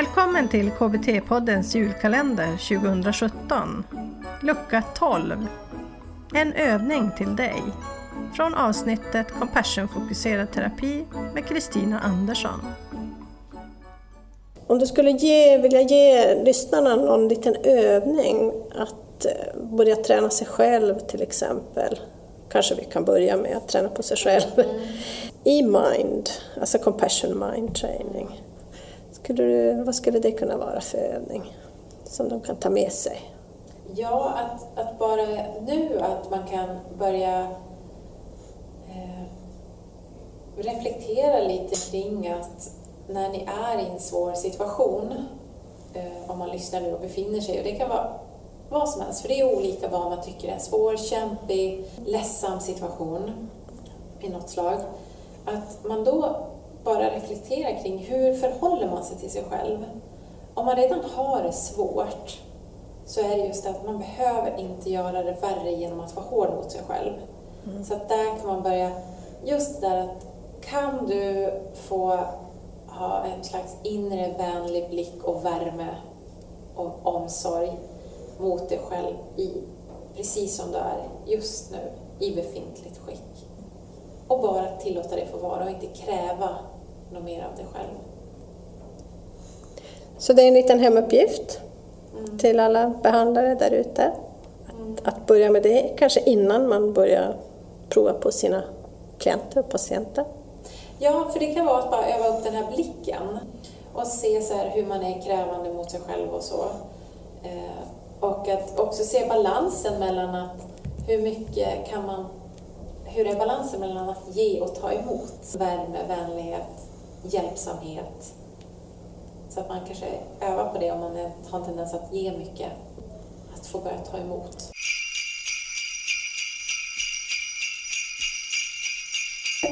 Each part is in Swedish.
Välkommen till KBT-poddens julkalender 2017. Lucka 12. En övning till dig. Från avsnittet Compassion-fokuserad terapi med Kristina Andersson. Om du skulle ge, vilja ge lyssnarna någon liten övning att eh, börja träna sig själv till exempel. Kanske vi kan börja med att träna på sig själv. I mind, alltså compassion mind training. Skulle du, vad skulle det kunna vara för övning som de kan ta med sig? Ja, att, att bara nu att man kan börja eh, reflektera lite kring att när ni är i en svår situation, eh, om man lyssnar nu och befinner sig, och det kan vara vad som helst, för det är olika vad man tycker är en svår, kämpig, ledsam situation i något slag. Att man då bara reflekterar kring hur förhåller man sig till sig själv? Om man redan har det svårt så är det just det att man behöver inte göra det värre genom att vara hård mot sig själv. Mm. Så att där kan man börja, just där att kan du få ha en slags inre vänlig blick och värme och omsorg mot dig själv i, precis som du är just nu, i befintligt skick. Och bara tillåta dig få vara och inte kräva något mer av dig själv. Så det är en liten hemuppgift mm. till alla behandlare där ute. Att, mm. att börja med det, kanske innan man börjar prova på sina klienter och patienter. Ja, för det kan vara att bara öva upp den här blicken och se så hur man är krävande mot sig själv och så. Eh, och att också se balansen mellan att hur mycket kan man, hur är balansen mellan att ge och ta emot värme, vänlighet, hjälpsamhet. Så att man kanske övar på det om man har en tendens att ge mycket, att få börja ta emot.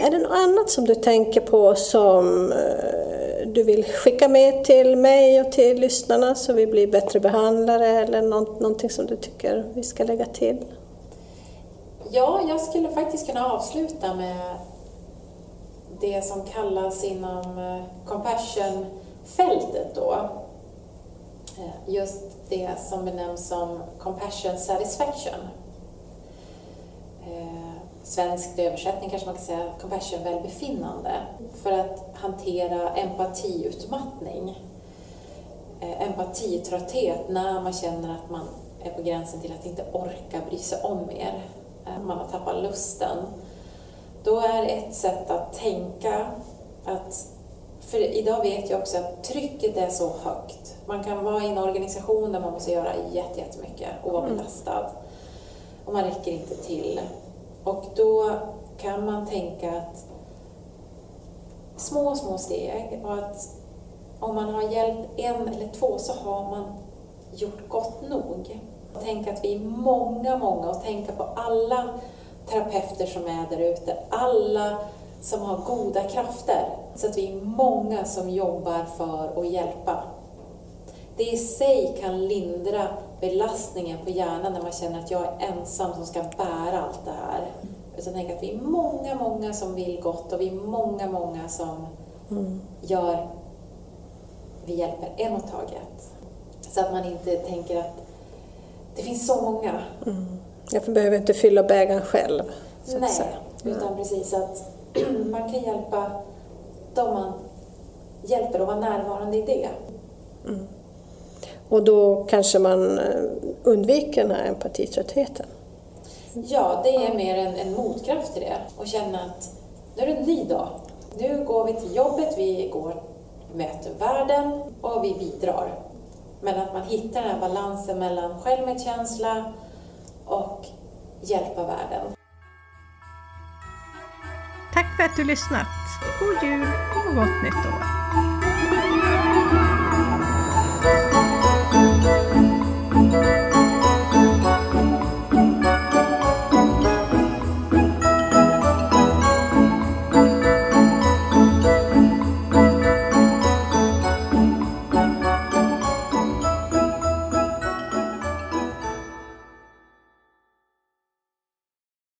Är det något annat som du tänker på som eh, du vill skicka med till mig och till lyssnarna så vi blir bättre behandlare eller någonting som du tycker vi ska lägga till? Ja, jag skulle faktiskt kunna avsluta med det som kallas inom eh, compassion-fältet då. Eh, just det som benämns som compassion satisfaction eh, svensk översättning kanske man kan säga, compassion välbefinnande, för att hantera empatiutmattning. Empatitrötthet när man känner att man är på gränsen till att inte orka bry sig om mer. Man har tappat lusten. Då är ett sätt att tänka att för idag vet jag också att trycket är så högt. Man kan vara i en organisation där man måste göra jättemycket och vara mm. belastad. Och man räcker inte till. Och då kan man tänka att små, små steg och att om man har hjälpt en eller två så har man gjort gott nog. Tänk att vi är många, många och tänka på alla terapeuter som är där ute, alla som har goda krafter, så att vi är många som jobbar för att hjälpa. Det i sig kan lindra belastningen på hjärnan när man känner att jag är ensam som ska bära allt det här. Utan tänk att vi är många, många som vill gott och vi är många, många som mm. gör, vi hjälper en åt taget. Så att man inte tänker att det finns så många. Mm. Jag behöver inte fylla bägaren själv. Så Nej, utan precis att man kan hjälpa dem man hjälper och vara närvarande i det. Mm. Och då kanske man eh, undviker den här empatitröttheten. Ja, det är mer en, en motkraft till det och känna att nu är det en ny dag. Nu går vi till jobbet, vi går möter världen och vi bidrar. Men att man hittar den här balansen mellan självmedkänsla och hjälpa världen. Tack för att du lyssnat. God jul och gott nytt år!